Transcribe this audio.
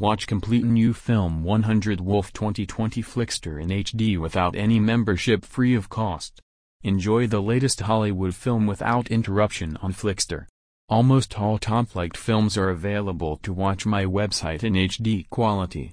Watch complete new film 100 Wolf 2020 Flixtor in HD without any membership free of cost. Enjoy the latest Hollywood film without interruption on Flixtor. Almost all top-flight films are available to watch my website in HD quality.